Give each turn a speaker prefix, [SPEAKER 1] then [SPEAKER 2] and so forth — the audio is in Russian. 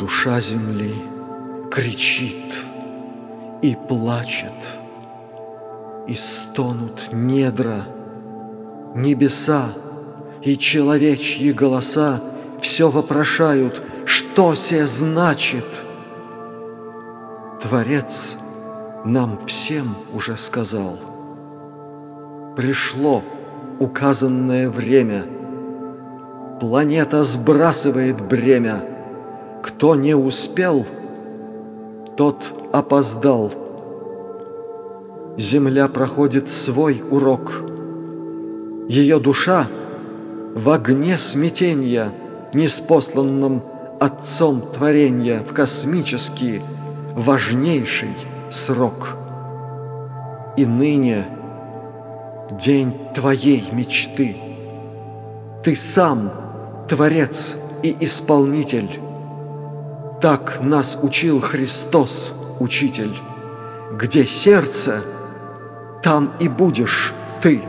[SPEAKER 1] Душа земли кричит и плачет, И стонут недра, небеса И человечьи голоса Все вопрошают, что се значит. Творец нам всем уже сказал, Пришло указанное время, Планета сбрасывает бремя, Кто не успел — тот опоздал. Земля проходит свой урок. Ее душа в огне смятения, неспосланном Отцом творения в космический важнейший срок. И ныне день твоей мечты. Ты сам Творец и Исполнитель. Так нас учил Христос, Учитель. Где сердце, там и будешь ты.